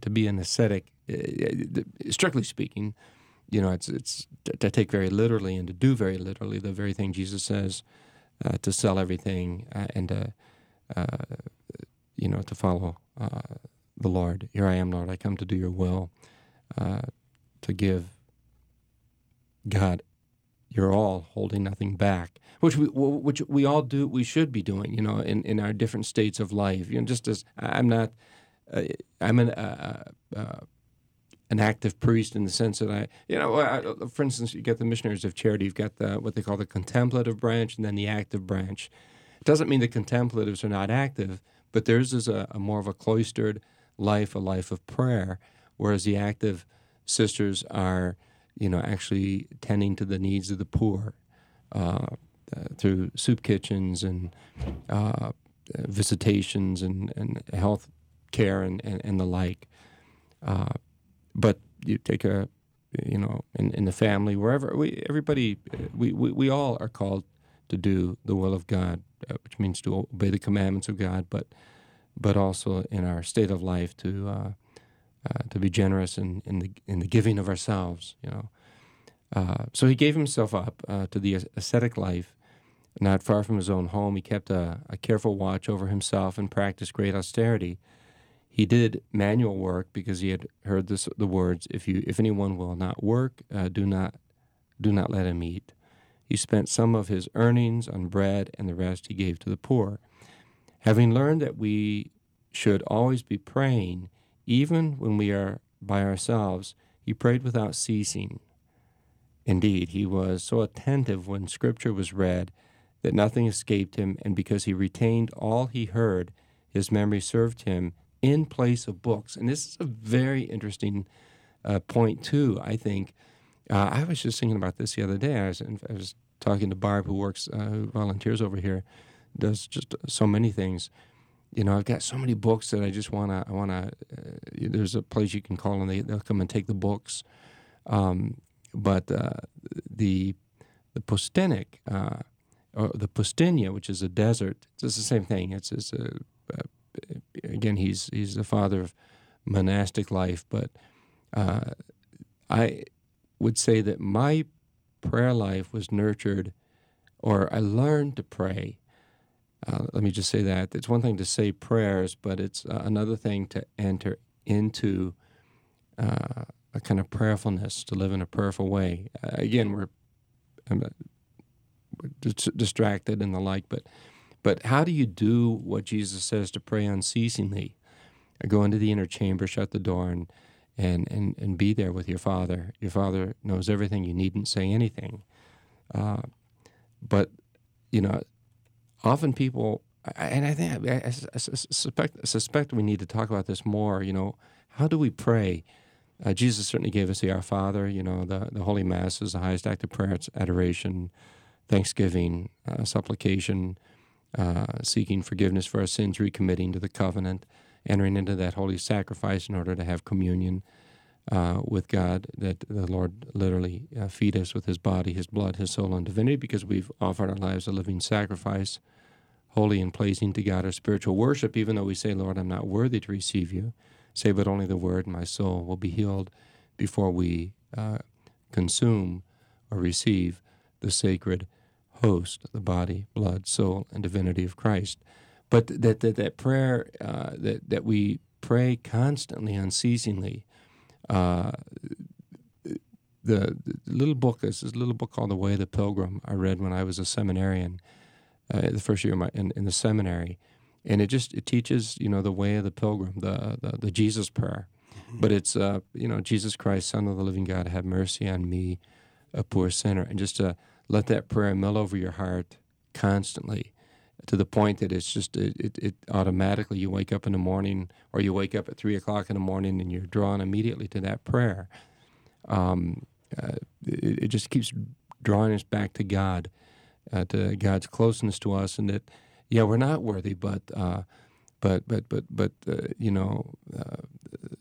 to be an ascetic, uh, uh, strictly speaking, you know, it's it's to take very literally and to do very literally the very thing Jesus says, uh, to sell everything uh, and to, uh, you know, to follow uh, the Lord. Here I am, Lord. I come to do Your will, uh, to give God Your all, holding nothing back, which we which we all do. We should be doing, you know, in, in our different states of life. You know, just as I'm not, I'm an. Uh, uh, an active priest in the sense that I, you know, I, for instance, you get the missionaries of charity, you've got the what they call the contemplative branch and then the active branch. It doesn't mean the contemplatives are not active, but theirs is a, a more of a cloistered life, a life of prayer, whereas the active sisters are, you know, actually tending to the needs of the poor uh, uh, through soup kitchens and uh, visitations and, and health care and, and, and the like. But you take a you know in, in the family wherever we everybody we, we, we all are called to do the will of god uh, which means to obey the commandments of god but but also in our state of life to uh, uh, to be generous in, in the in the giving of ourselves you know. Uh, so he gave himself up uh, to the ascetic life not far from his own home. He kept a, a careful watch over himself and practiced great austerity he did manual work because he had heard this, the words, "If you, if anyone will not work, uh, do not, do not let him eat." He spent some of his earnings on bread, and the rest he gave to the poor. Having learned that we should always be praying, even when we are by ourselves, he prayed without ceasing. Indeed, he was so attentive when Scripture was read that nothing escaped him, and because he retained all he heard, his memory served him in place of books. And this is a very interesting uh, point, too, I think. Uh, I was just thinking about this the other day. I was, I was talking to Barb, who works, uh, who volunteers over here, does just so many things. You know, I've got so many books that I just want to, I want to, uh, there's a place you can call and they, they'll come and take the books. Um, but uh, the, the Poustinik, uh, or the Poustinia, which is a desert, it's the same thing. It's, it's a, a again, he's he's the father of monastic life, but uh, I would say that my prayer life was nurtured, or I learned to pray. Uh, let me just say that it's one thing to say prayers, but it's uh, another thing to enter into uh, a kind of prayerfulness, to live in a prayerful way. Uh, again, we're, we're distracted and the like, but but how do you do what Jesus says to pray unceasingly? Go into the inner chamber, shut the door, and, and, and, and be there with your Father. Your Father knows everything. You needn't say anything. Uh, but, you know, often people, and I think, I, I, suspect, suspect we need to talk about this more. You know, how do we pray? Uh, Jesus certainly gave us the Our Father. You know, the, the Holy Mass is the highest act of prayer. It's adoration, thanksgiving, uh, supplication, uh, seeking forgiveness for our sins, recommitting to the covenant, entering into that holy sacrifice in order to have communion uh, with God, that the Lord literally uh, feed us with His body, His blood, His soul, and divinity, because we've offered our lives a living sacrifice, holy and pleasing to God, our spiritual worship, even though we say, Lord, I'm not worthy to receive you. Say, but only the word, my soul will be healed before we uh, consume or receive the sacred host, the body, blood, soul, and divinity of Christ. But that that, that prayer uh, that that we pray constantly, unceasingly. Uh, the, the, little book, this is a little book called The Way of the Pilgrim. I read when I was a seminarian, uh, the first year my, in, in the seminary, and it just it teaches you know the way of the pilgrim, the the, the Jesus prayer. Mm-hmm. But it's uh, you know Jesus Christ, Son of the Living God, have mercy on me, a poor sinner, and just a let that prayer mill over your heart constantly to the point that it's just it, it, it, automatically you wake up in the morning or you wake up at three o'clock in the morning and you're drawn immediately to that prayer. Um, uh, it, it, just keeps drawing us back to god uh, to god's closeness to us and that yeah we're not worthy but uh, but but but but uh, you know uh,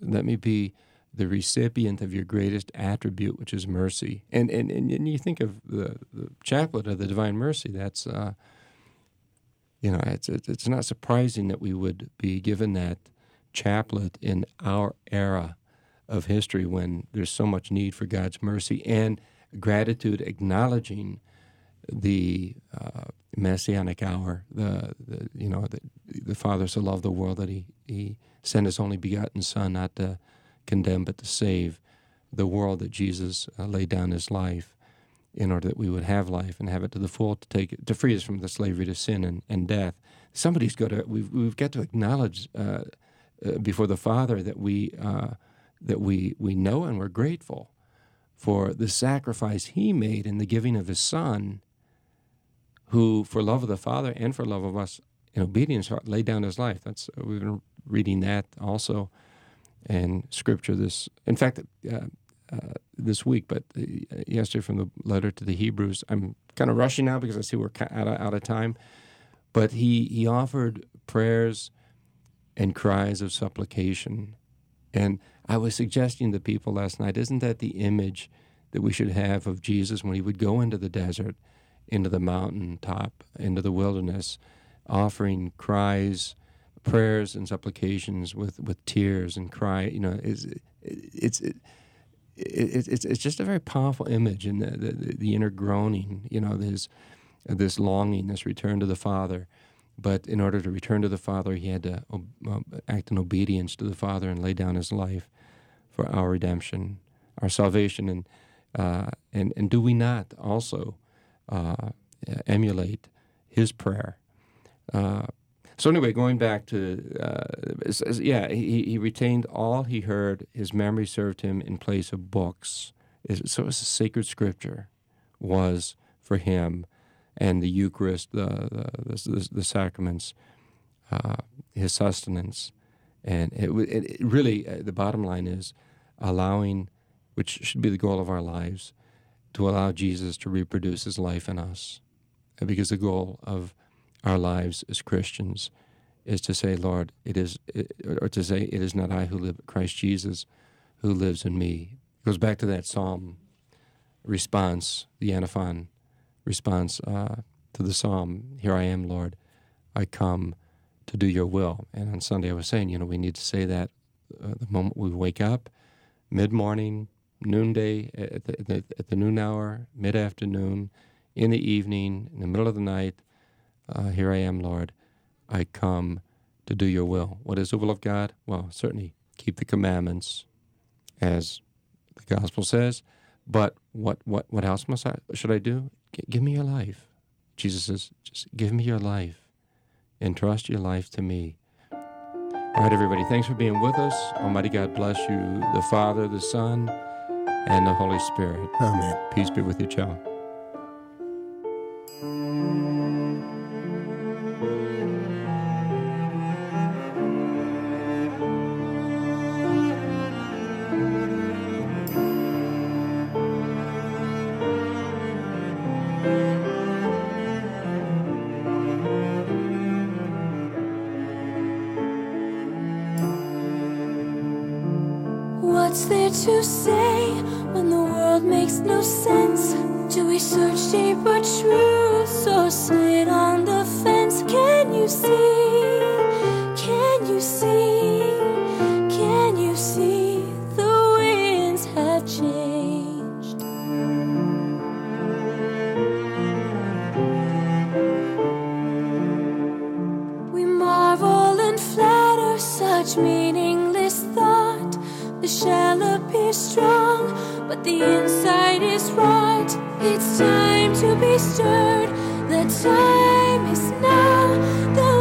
let me be the recipient of your greatest attribute, which is mercy. And and, and, you think of the, the chaplet of the Divine Mercy, that's, uh, you know, it's, it's not surprising that we would be given that chaplet in our era of history when there's so much need for God's mercy and gratitude, acknowledging the uh, messianic hour. The, the you know the, the Father so loved the world that he he sent his only begotten Son, not to condemn but to save the world that Jesus uh, laid down his life in order that we would have life and have it to the full to take to free us from the slavery to sin and, and death. Somebody's got to we've we've got to acknowledge uh, uh, before the Father that we uh, that we we know and we're grateful for the sacrifice He made in the giving of His Son, who for love of the Father and for love of us in obedience laid down His life. That's we've been reading that also in Scripture. This, in fact. Uh, uh, this week, but uh, yesterday from the letter to the Hebrews. I'm kind of rushing now because I see we're out of, out of time. But he, he offered prayers and cries of supplication. And I was suggesting to people last night, isn't that the image that we should have of Jesus when he would go into the desert, into the mountain top, into the wilderness, offering cries, prayers, and supplications with, with tears and cry? You know, it's, it's, it, it, it's it's just a very powerful image in the, the, the inner groaning, you know, this this longing, this return to the Father. But in order to return to the Father, he had to act in obedience to the Father and lay down his life for our redemption, our salvation, and uh, and and do we not also uh, emulate his prayer? Uh, so anyway, going back to uh, yeah, he, he retained all he heard. His memory served him in place of books. So it was a sacred scripture was for him, and the Eucharist, the the, the, the sacraments, uh, his sustenance, and it, it, it really uh, the bottom line is allowing, which should be the goal of our lives, to allow Jesus to reproduce his life in us, because the goal of our lives as Christians is to say, Lord, it is, or to say, it is not I who live, but Christ Jesus who lives in me. It goes back to that psalm response, the antiphon response uh, to the psalm, Here I am, Lord, I come to do your will. And on Sunday I was saying, you know, we need to say that uh, the moment we wake up, mid morning, noonday, at the, at the noon hour, mid afternoon, in the evening, in the middle of the night, uh, here I am, Lord. I come to do your will. What is the will of God? Well, certainly keep the commandments as the gospel says. But what, what, what else must I, should I do? G- give me your life. Jesus says, just give me your life. Entrust your life to me. All right, everybody, thanks for being with us. Almighty God bless you, the Father, the Son, and the Holy Spirit. Amen. Peace be with you, child. What's there to say when the world makes no sense? Do we search deeper truths or sit on the fence? Can you see? Inside is rot. It's time to be stirred. The time is now. The